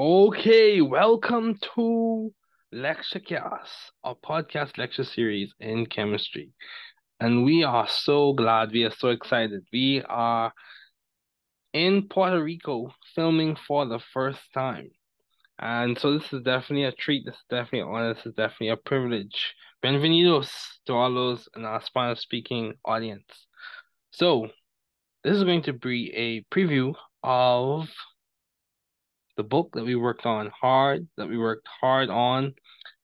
Okay, welcome to LectureCast, a podcast lecture series in chemistry. And we are so glad, we are so excited. We are in Puerto Rico filming for the first time. And so this is definitely a treat, this is definitely an honor, this is definitely a privilege. Bienvenidos to all those in our Spanish speaking audience. So this is going to be a preview of the book that we worked on hard, that we worked hard on,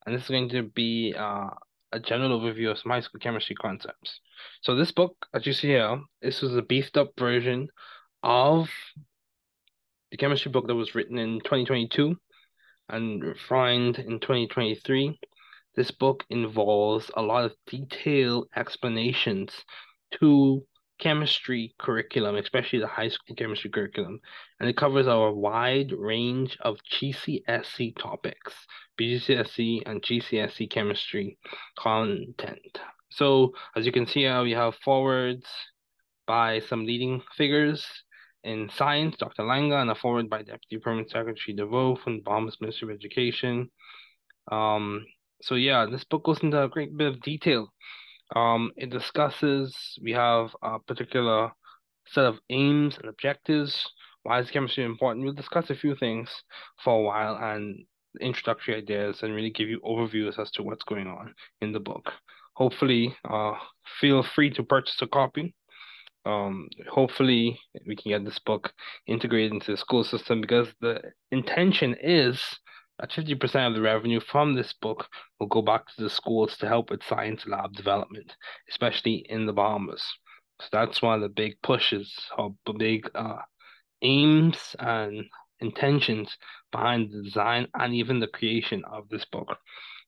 and this is going to be uh, a general overview of some high school chemistry concepts. So this book, as you see here, this was a beefed up version of the chemistry book that was written in 2022 and refined in 2023. This book involves a lot of detailed explanations to chemistry curriculum, especially the high school chemistry curriculum, and it covers our wide range of GCSE topics, BGCSE and GCSE chemistry content. So as you can see here, we have forwards by some leading figures in science, Dr. Langer, and a forward by Deputy Permanent Secretary DeVoe from the Bahamas Ministry of Education. Um, so yeah, this book goes into a great bit of detail um, it discusses, we have a particular set of aims and objectives. Why is chemistry important? We'll discuss a few things for a while and introductory ideas and really give you overviews as to what's going on in the book. Hopefully, uh, feel free to purchase a copy. Um, hopefully, we can get this book integrated into the school system because the intention is that 50% of the revenue from this book will go back to the schools to help with science lab development, especially in the Bahamas. So that's one of the big pushes, or big uh, aims and intentions behind the design and even the creation of this book.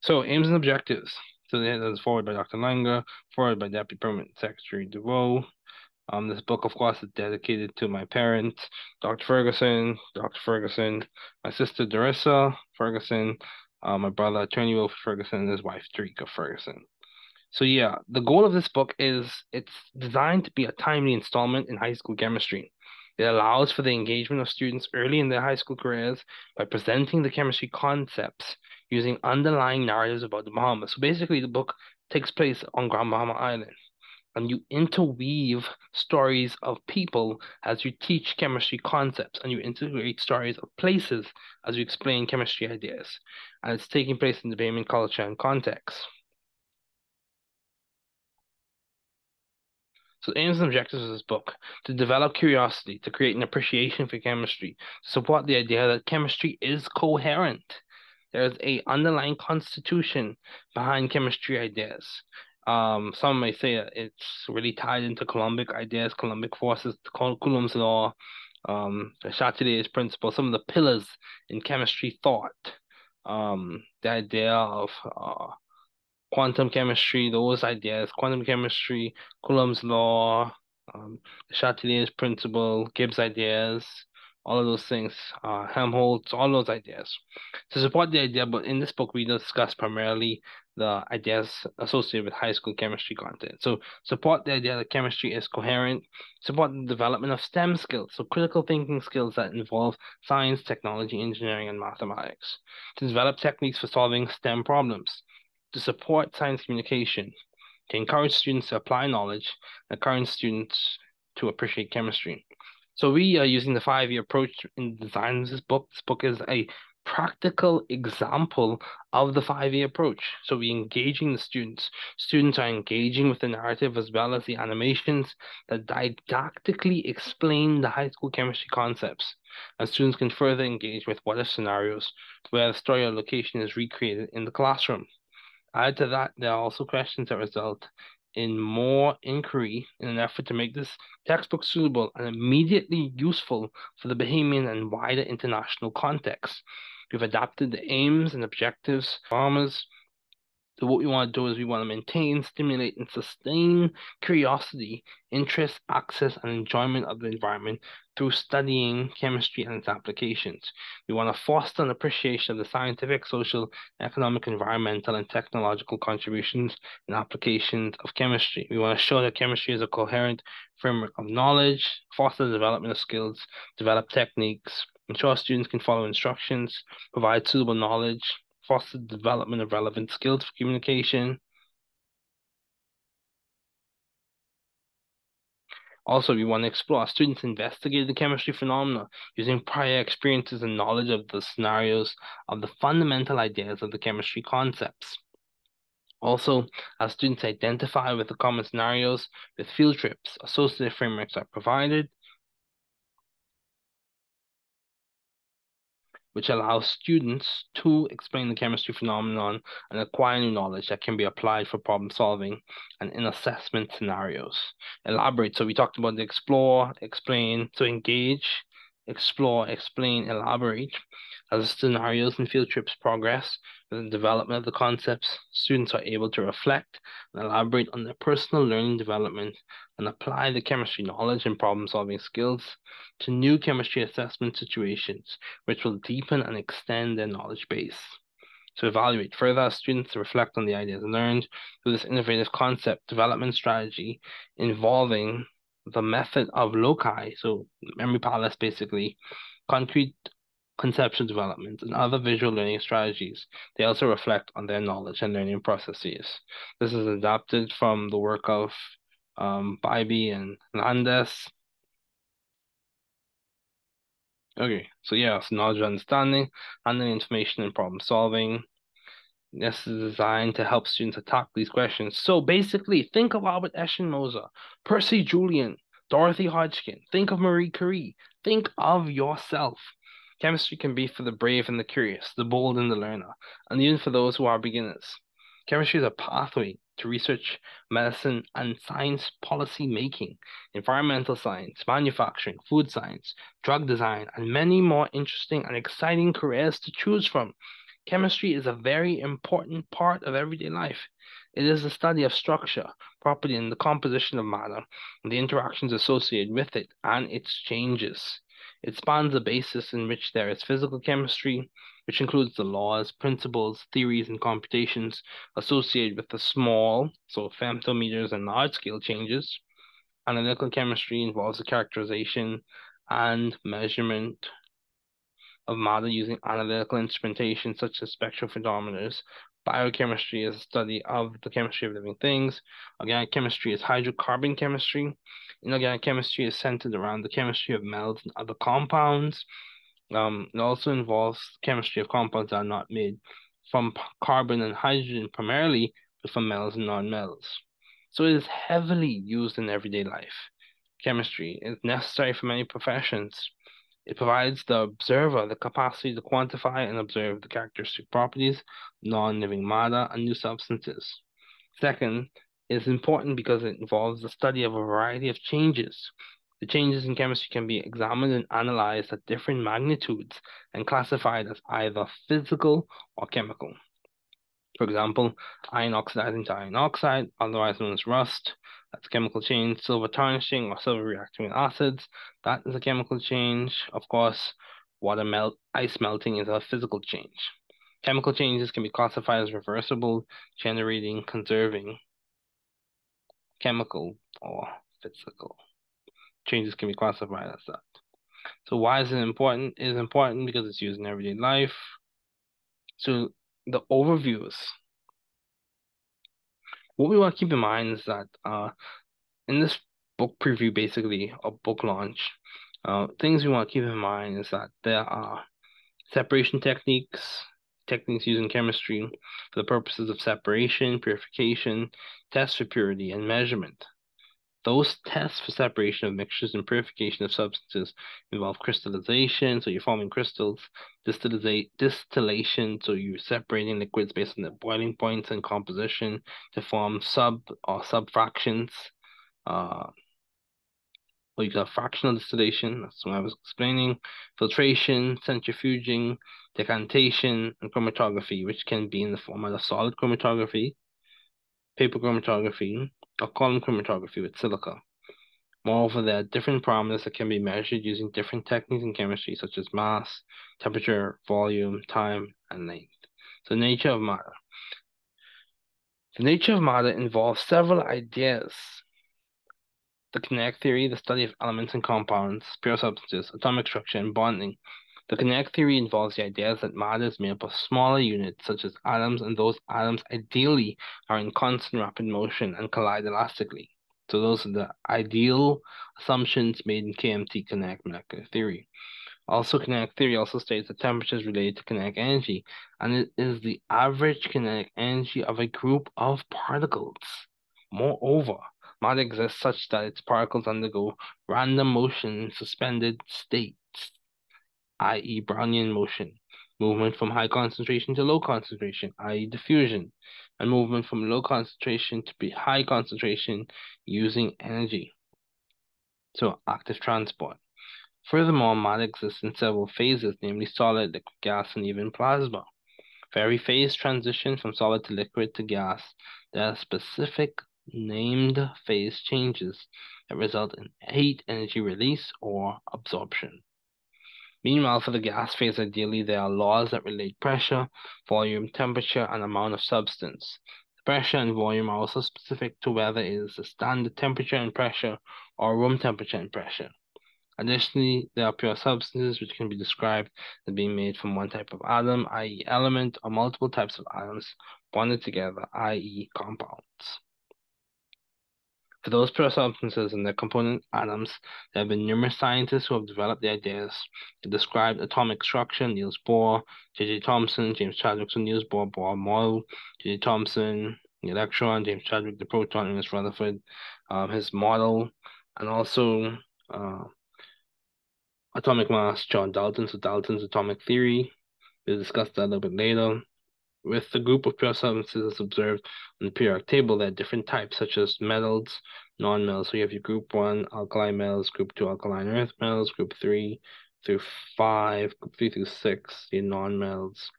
So aims and objectives. So that's forward by Dr. Langer, forward by Deputy Permanent Secretary DeVoe, um, this book, of course, is dedicated to my parents, Dr. Ferguson, Dr. Ferguson, my sister Darissa Ferguson, uh, my brother Attorney Wolf Ferguson, and his wife Tarika Ferguson. So yeah, the goal of this book is it's designed to be a timely installment in high school chemistry. It allows for the engagement of students early in their high school careers by presenting the chemistry concepts using underlying narratives about the Bahamas. So basically, the book takes place on Grand Bahama Island and you interweave stories of people as you teach chemistry concepts and you integrate stories of places as you explain chemistry ideas. And it's taking place in the Bahamian culture and context. So the aims and objectives of this book to develop curiosity, to create an appreciation for chemistry, to support the idea that chemistry is coherent. There's a underlying constitution behind chemistry ideas. Um, some may say it's really tied into Coulombic ideas, Coulombic forces, Coulomb's law, um, Chatelier's principle, some of the pillars in chemistry thought. Um, the idea of uh, quantum chemistry, those ideas, quantum chemistry, Coulomb's law, um, Chatelier's principle, Gibbs ideas, all of those things, uh, Helmholtz, all those ideas. To support the idea, but in this book, we discuss primarily the ideas associated with high school chemistry content. So support the idea that chemistry is coherent, support the development of STEM skills, so critical thinking skills that involve science, technology, engineering, and mathematics, to develop techniques for solving STEM problems, to support science communication, to encourage students to apply knowledge, encourage students to appreciate chemistry. So we are using the 5E approach in designing this book. This book is a practical example of the 5E approach. So we're engaging the students. Students are engaging with the narrative as well as the animations that didactically explain the high school chemistry concepts. And students can further engage with what if scenarios where the story or location is recreated in the classroom. Add to that, there are also questions that result in more inquiry in an effort to make this textbook suitable and immediately useful for the Bahamian and wider international context. We've adapted the aims and objectives farmers so what we want to do is we want to maintain, stimulate, and sustain curiosity, interest, access, and enjoyment of the environment through studying chemistry and its applications. We want to foster an appreciation of the scientific, social, economic, environmental, and technological contributions and applications of chemistry. We want to show that chemistry is a coherent framework of knowledge, foster the development of skills, develop techniques, ensure students can follow instructions, provide suitable knowledge, foster the development of relevant skills for communication. Also, we want to explore students investigate the chemistry phenomena using prior experiences and knowledge of the scenarios of the fundamental ideas of the chemistry concepts. Also, as students identify with the common scenarios with field trips, associative frameworks are provided, which allows students to explain the chemistry phenomenon and acquire new knowledge that can be applied for problem solving and in assessment scenarios. Elaborate. So we talked about the explore, explain, to engage, explore, explain, elaborate. As scenarios and field trips progress with the development of the concepts, students are able to reflect and elaborate on their personal learning development and apply the chemistry knowledge and problem solving skills to new chemistry assessment situations, which will deepen and extend their knowledge base. To evaluate further, students reflect on the ideas learned through this innovative concept development strategy involving the method of loci, so memory palace basically, concrete conceptual development, and other visual learning strategies. They also reflect on their knowledge and learning processes. This is adapted from the work of um, Bybee and Landes. Okay, so yeah, so knowledge understanding, handling information and problem solving. This is designed to help students attack these questions. So basically, think of Albert Eschenmoser, Percy Julian, Dorothy Hodgkin. Think of Marie Curie. Think of yourself. Chemistry can be for the brave and the curious, the bold and the learner, and even for those who are beginners. Chemistry is a pathway to research, medicine, and science policy making, environmental science, manufacturing, food science, drug design, and many more interesting and exciting careers to choose from. Chemistry is a very important part of everyday life. It is the study of structure, property, and the composition of matter, and the interactions associated with it and its changes. It spans a basis in which there is physical chemistry, which includes the laws, principles, theories, and computations associated with the small, so femtometers and large scale changes. Analytical chemistry involves the characterization and measurement of matter using analytical instrumentation such as spectrophotometers. Biochemistry is a study of the chemistry of living things. Organic chemistry is hydrocarbon chemistry. Inorganic chemistry is centered around the chemistry of metals and other compounds. Um, it also involves chemistry of compounds that are not made from carbon and hydrogen primarily, but from metals and non-metals. So it is heavily used in everyday life. Chemistry is necessary for many professions. It provides the observer the capacity to quantify and observe the characteristic properties, non-living matter, and new substances. Second, it is important because it involves the study of a variety of changes. The changes in chemistry can be examined and analyzed at different magnitudes and classified as either physical or chemical. For example, iron oxidizing to iron oxide, otherwise known as rust, that's chemical change. Silver tarnishing or silver reacting with acids, that is a chemical change. Of course, water melt, ice melting is a physical change. Chemical changes can be classified as reversible, generating, conserving. Chemical or physical changes can be classified as that. So why is it important? It is important because it's used in everyday life. So the overviews. What we want to keep in mind is that uh, in this book preview, basically, a book launch, uh, things we want to keep in mind is that there are separation techniques, techniques used in chemistry for the purposes of separation, purification, tests for purity, and measurement. Those tests for separation of mixtures and purification of substances involve crystallization, so you're forming crystals, distillation, so you're separating liquids based on their boiling points and composition to form sub or subfractions. Uh, or you got fractional distillation, that's what I was explaining, filtration, centrifuging, decantation, and chromatography, which can be in the format of solid chromatography, paper chromatography, or column chromatography with silica. Moreover, there are different parameters that can be measured using different techniques in chemistry, such as mass, temperature, volume, time, and length. So, nature of matter. The nature of matter involves several ideas. The kinetic theory, the study of elements and compounds, pure substances, atomic structure, and bonding. The kinetic theory involves the idea that matter is made up of smaller units, such as atoms, and those atoms ideally are in constant rapid motion and collide elastically. So those are the ideal assumptions made in KMT kinetic molecular theory. Also, kinetic theory also states that temperature is related to kinetic energy, and it is the average kinetic energy of a group of particles. Moreover, matter exists such that its particles undergo random motion in suspended states, i.e., Brownian motion, movement from high concentration to low concentration, i.e., diffusion, and movement from low concentration to high concentration using energy. So, active transport. Furthermore, matter exists in several phases, namely solid, liquid, gas, and even plasma. For every phase transition from solid to liquid to gas, there are specific named phase changes that result in heat energy release or absorption. Meanwhile, for the gas phase, ideally, there are laws that relate pressure, volume, temperature, and amount of substance. The pressure and volume are also specific to whether it is a standard temperature and pressure or room temperature and pressure. Additionally, there are pure substances which can be described as being made from one type of atom, i.e. element, or multiple types of atoms bonded together, i.e. compounds. For those pure substances and their component atoms, there have been numerous scientists who have developed the ideas to describe atomic structure. Niels Bohr, J.J. Thomson, James Chadwick, so Niels Bohr, Bohr model, J.J. Thomson, the electron, James Chadwick, the proton, Ernest Rutherford, um, his model, and also uh, atomic mass, John Dalton, so Dalton's atomic theory. We'll discuss that a little bit later. With the group of pure substances observed on the periodic table, there are different types, such as metals, non-metals. So you have your group one alkali metals, group two alkaline earth metals, group three through five, group three through six, your non-metals,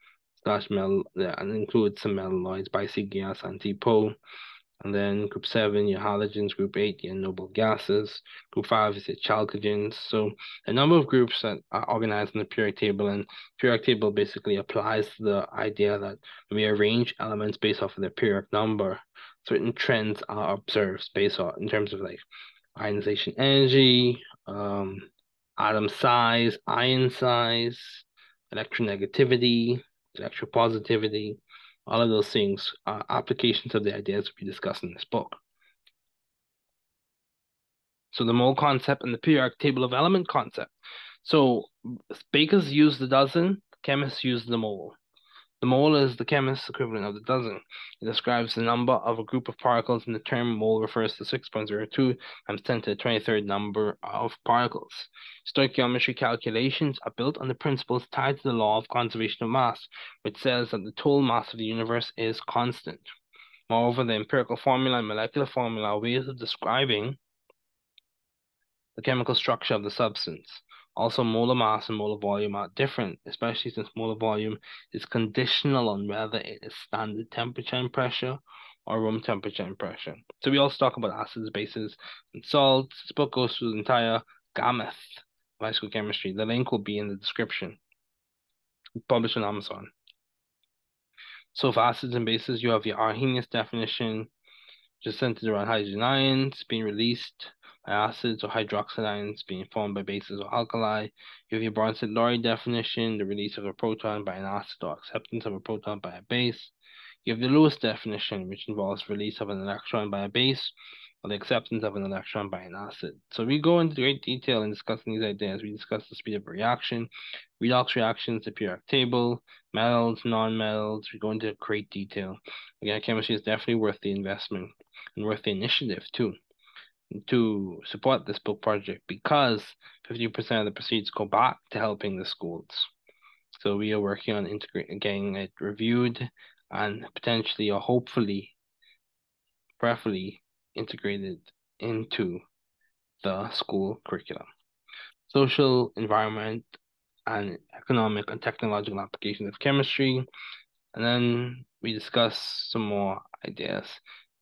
slash metal, and includes some metalloids, bic-gas, anti-po. And then group seven, your halogens. Group eight, your noble gases. Group five is your chalcogens. So a number of groups that are organized in the periodic table, and periodic table basically applies the idea that we arrange elements based off of their periodic number, certain trends are observed based on in terms of like ionization energy, um, atom size, ion size, electronegativity, electropositivity, all of those things are applications of the ideas we discuss in this book. So the mole concept and the periodic table of element concept. So bakers use the dozen, chemists use the mole. The mole is the chemist's equivalent of the dozen. It describes the number of a group of particles, and the term mole refers to 6.02 times 10 to the 23rd number of particles. Stoichiometry calculations are built on the principles tied to the law of conservation of mass, which says that the total mass of the universe is constant. Moreover, the empirical formula and molecular formula are ways of describing the chemical structure of the substance. Also, molar mass and molar volume are different, especially since molar volume is conditional on whether it is standard temperature and pressure or room temperature and pressure. So we also talk about acids, bases, and salts. This book goes through the entire gamut of high school chemistry. The link will be in the description. Published on Amazon. So for acids and bases, you have your Arrhenius definition, just centered around hydrogen ions being released acids or hydroxide ions being formed by bases or alkali. You have your Bronsted-Lowry definition, the release of a proton by an acid or acceptance of a proton by a base. You have the Lewis definition, which involves release of an electron by a base or the acceptance of an electron by an acid. So we go into great detail in discussing these ideas. We discuss the speed of reaction, redox reactions, the periodic table, metals, non-metals. We go into great detail. Again, chemistry is definitely worth the investment and worth the initiative too to support this book project because 50% of the proceeds go back to helping the schools. So we are working on integrating, getting it reviewed and potentially or hopefully, preferably integrated into the school curriculum. Social, environment, and economic and technological applications of chemistry. And then we discuss some more ideas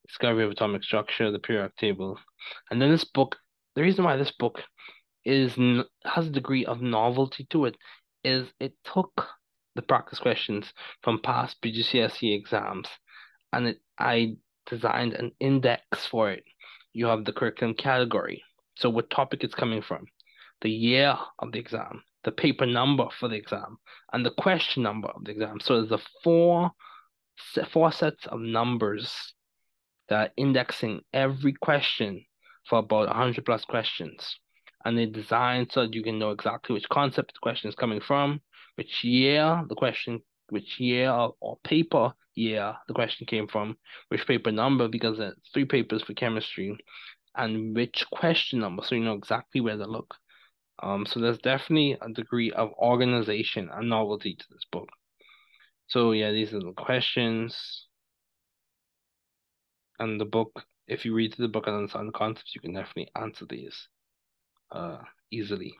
Discovery of Atomic Structure, the periodic table. And then this book, the reason why this book is has a degree of novelty to it is it took the practice questions from past BGCSE exams and it, I designed an index for it. You have the curriculum category, so what topic it's coming from, the year of the exam, the paper number for the exam and the question number of the exam. So there's a four four sets of numbers that are indexing every question for about 100 plus questions. And they designed so that you can know exactly which concept the question is coming from, which year the question, which year or paper year the question came from, which paper number, because there's three papers for chemistry, and which question number, so you know exactly where to look. Um, so there's definitely a degree of organization and novelty to this book. So yeah, these are the questions. And the book, if you read the book and understand the concepts, you can definitely answer these uh, easily.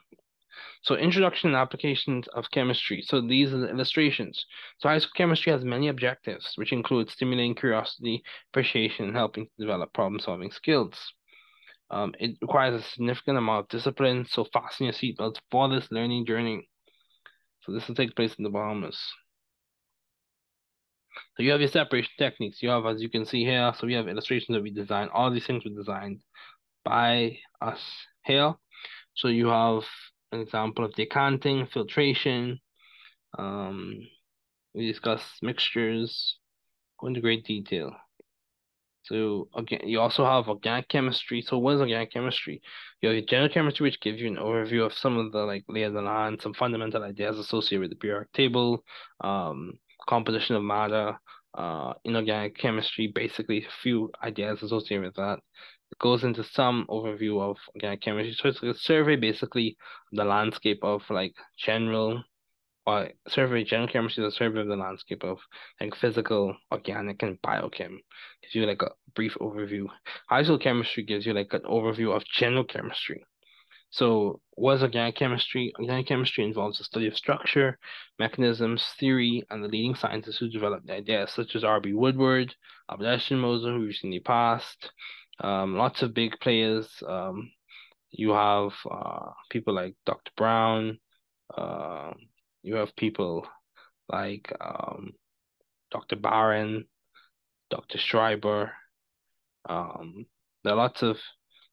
So introduction and applications of chemistry. So these are the illustrations. So high school chemistry has many objectives, which include stimulating curiosity, appreciation, and helping to develop problem-solving skills. Um, it requires a significant amount of discipline, so fasten your seatbelts for this learning journey. So this will take place in the Bahamas. So you have your separation techniques. You have, as you can see here, so we have illustrations that we designed. All these things were designed by us here. So you have an example of decanting, filtration. Um, we discuss mixtures, go into great detail. So again, you also have organic chemistry. So what is organic chemistry? You have your general chemistry, which gives you an overview of some of the like lay of the land, some fundamental ideas associated with the periodic table, um, composition of matter, uh, inorganic chemistry, basically a few ideas associated with that. It goes into some overview of organic chemistry. So it's like a survey, basically, the landscape of like general uh, survey general chemistry is a survey of the landscape of like physical, organic, and biochem. Gives you like a brief overview. High school chemistry gives you like an overview of general chemistry. So, what is organic chemistry? Organic chemistry involves the study of structure, mechanisms, theory, and the leading scientists who developed the ideas, such as R.B. Woodward, Albert Moser, who recently passed. Um, lots of big players. Um, you have uh, people like Dr. Brown, uh, you have people like um, Dr. Barron, Dr. Schreiber. Um, there are lots of,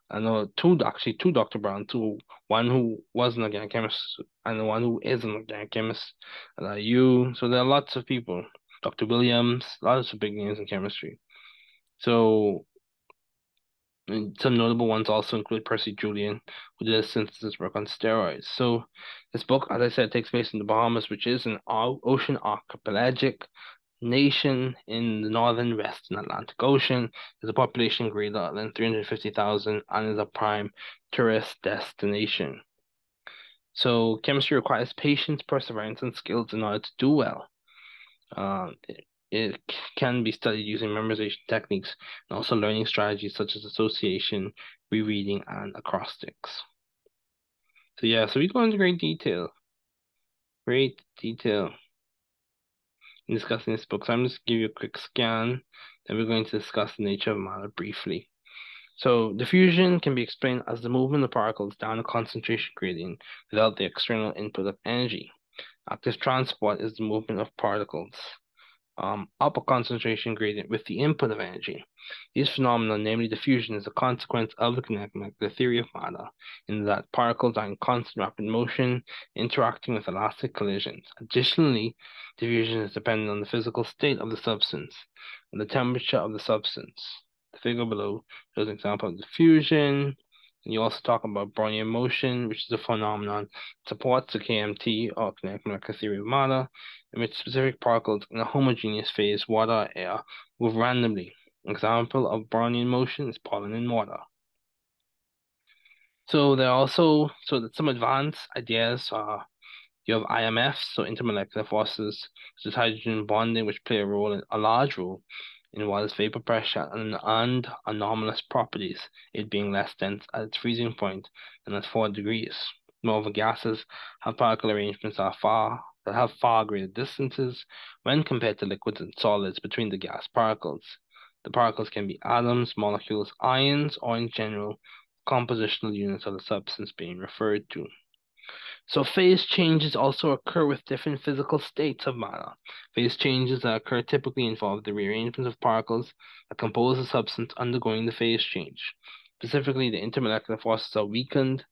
I know two actually two Dr. Brown, two one who was an organic chemist and one who is an organic chemist. Uh, you, so there are lots of people. Dr. Williams, lots of big names in chemistry. So and some notable ones also include Percy Julian, who did a synthesis work on steroids. So, this book, as I said, takes place in the Bahamas, which is an ocean archipelagic nation in the northern western Atlantic Ocean. There's a population greater than 350,000 and is a prime tourist destination. So, chemistry requires patience, perseverance, and skills in order to do well. Uh, it can be studied using memorization techniques and also learning strategies such as association, rereading, and acrostics. So yeah, so we go into great detail. Great detail discussing this book. So I'm just give you a quick scan, then we're going to discuss the nature of matter briefly. So diffusion can be explained as the movement of particles down a concentration gradient without the external input of energy. Active transport is the movement of particles um, up a concentration gradient with the input of energy. These phenomena, namely diffusion, is a consequence of the kinetic molecular theory of matter, in that particles are in constant rapid motion, interacting with elastic collisions. Additionally, diffusion is dependent on the physical state of the substance and the temperature of the substance. The figure below shows an example of diffusion. And you also talk about Brownian motion, which is a phenomenon supports the KMT, or kinetic molecular theory of matter, in which specific particles in a homogeneous phase, water air, move randomly. An example of Brownian motion is pollen in water. So there are also so that some advanced ideas are you have IMFs, so intermolecular forces, such as hydrogen bonding, which play a role a large role in water's vapor pressure and, and anomalous properties, it being less dense at its freezing point than at four degrees. Moreover, gases have particle arrangements that far that have far greater distances when compared to liquids and solids between the gas particles. The particles can be atoms, molecules, ions, or in general, compositional units of the substance being referred to. So phase changes also occur with different physical states of matter. Phase changes that occur typically involve the rearrangement of particles that compose a substance undergoing the phase change. Specifically, the intermolecular forces are weakened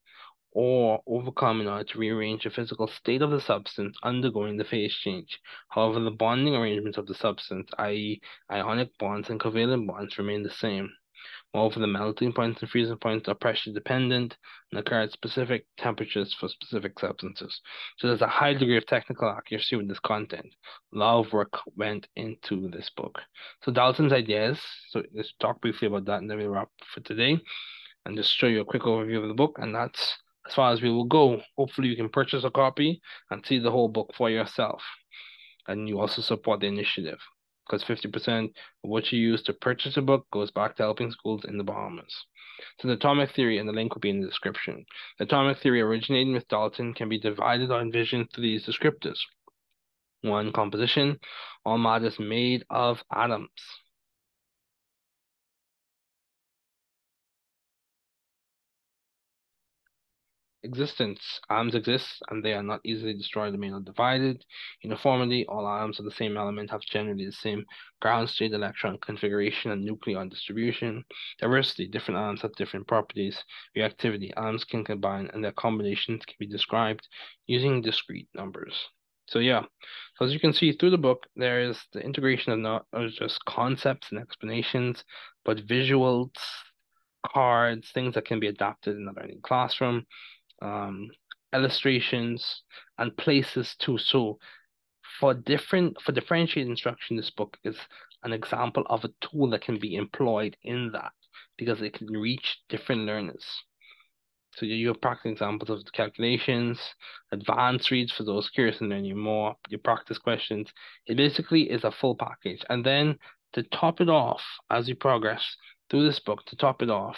or overcome in order to rearrange the physical state of the substance undergoing the phase change. However, the bonding arrangements of the substance, i.e., ionic bonds and covalent bonds, remain the same. Moreover, the melting points and freezing points are pressure dependent and occur at specific temperatures for specific substances. So there's a high degree of technical accuracy with this content. A lot of work went into this book. So Dalton's ideas, so let's talk briefly about that and then we'll wrap for today and just show you a quick overview of the book. And that's as far as we will go. Hopefully, you can purchase a copy and see the whole book for yourself. And you also support the initiative because 50% of what you use to purchase a book goes back to helping schools in the Bahamas. So, the atomic theory, and the link will be in the description. The atomic theory originating with Dalton can be divided or envisioned through these descriptors. One, composition. All matter is made of atoms. Existence. Atoms exist and they are not easily destroyed, they are not divided. Uniformity, all atoms of the same element have generally the same ground state, electron configuration, and nucleon distribution. Diversity, different atoms have different properties. Reactivity, atoms can combine and their combinations can be described using discrete numbers. So yeah, so as you can see through the book, there is the integration of not just concepts and explanations, but visuals, cards, things that can be adapted in the learning classroom, um, illustrations and places too. So for different for differentiated instruction, this book is an example of a tool that can be employed in that because it can reach different learners. So you have practical examples of the calculations, advanced reads for those curious in learning more, your practice questions. It basically is a full package. And then to top it off, as you progress through this book, to top it off,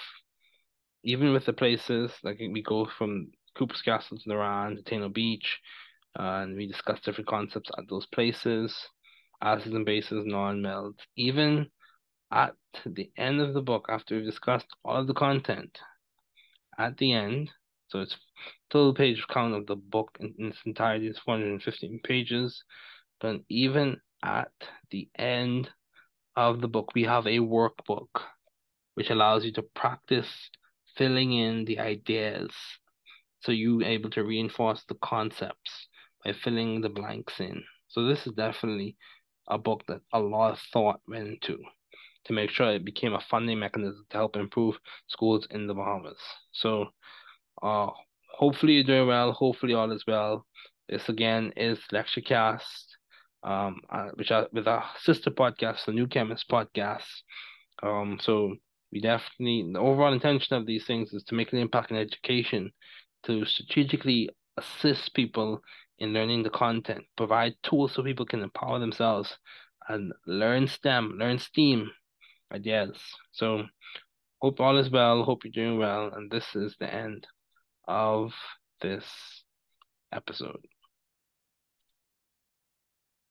even with the places like we go from Cooper's Castle to Naran to Taino Beach, uh, and we discuss different concepts at those places, acids and bases, non-melt. Even at the end of the book, after we've discussed all of the content, at the end, so it's total page count of the book in, in its entirety is 415 pages, but even at the end of the book, we have a workbook which allows you to practice filling in the ideas so you're able to reinforce the concepts by filling the blanks in. So this is definitely a book that a lot of thought went into to make sure it became a funding mechanism to help improve schools in the Bahamas. So uh hopefully you're doing well, hopefully all is well. This again is LectureCast, um, uh, which are with our sister podcast, the New Chemist podcast. Um, so we definitely the overall intention of these things is to make an impact in education, to strategically assist people in learning the content, provide tools so people can empower themselves and learn STEM, learn STEAM ideas. So hope all is well, hope you're doing well, and this is the end of this episode.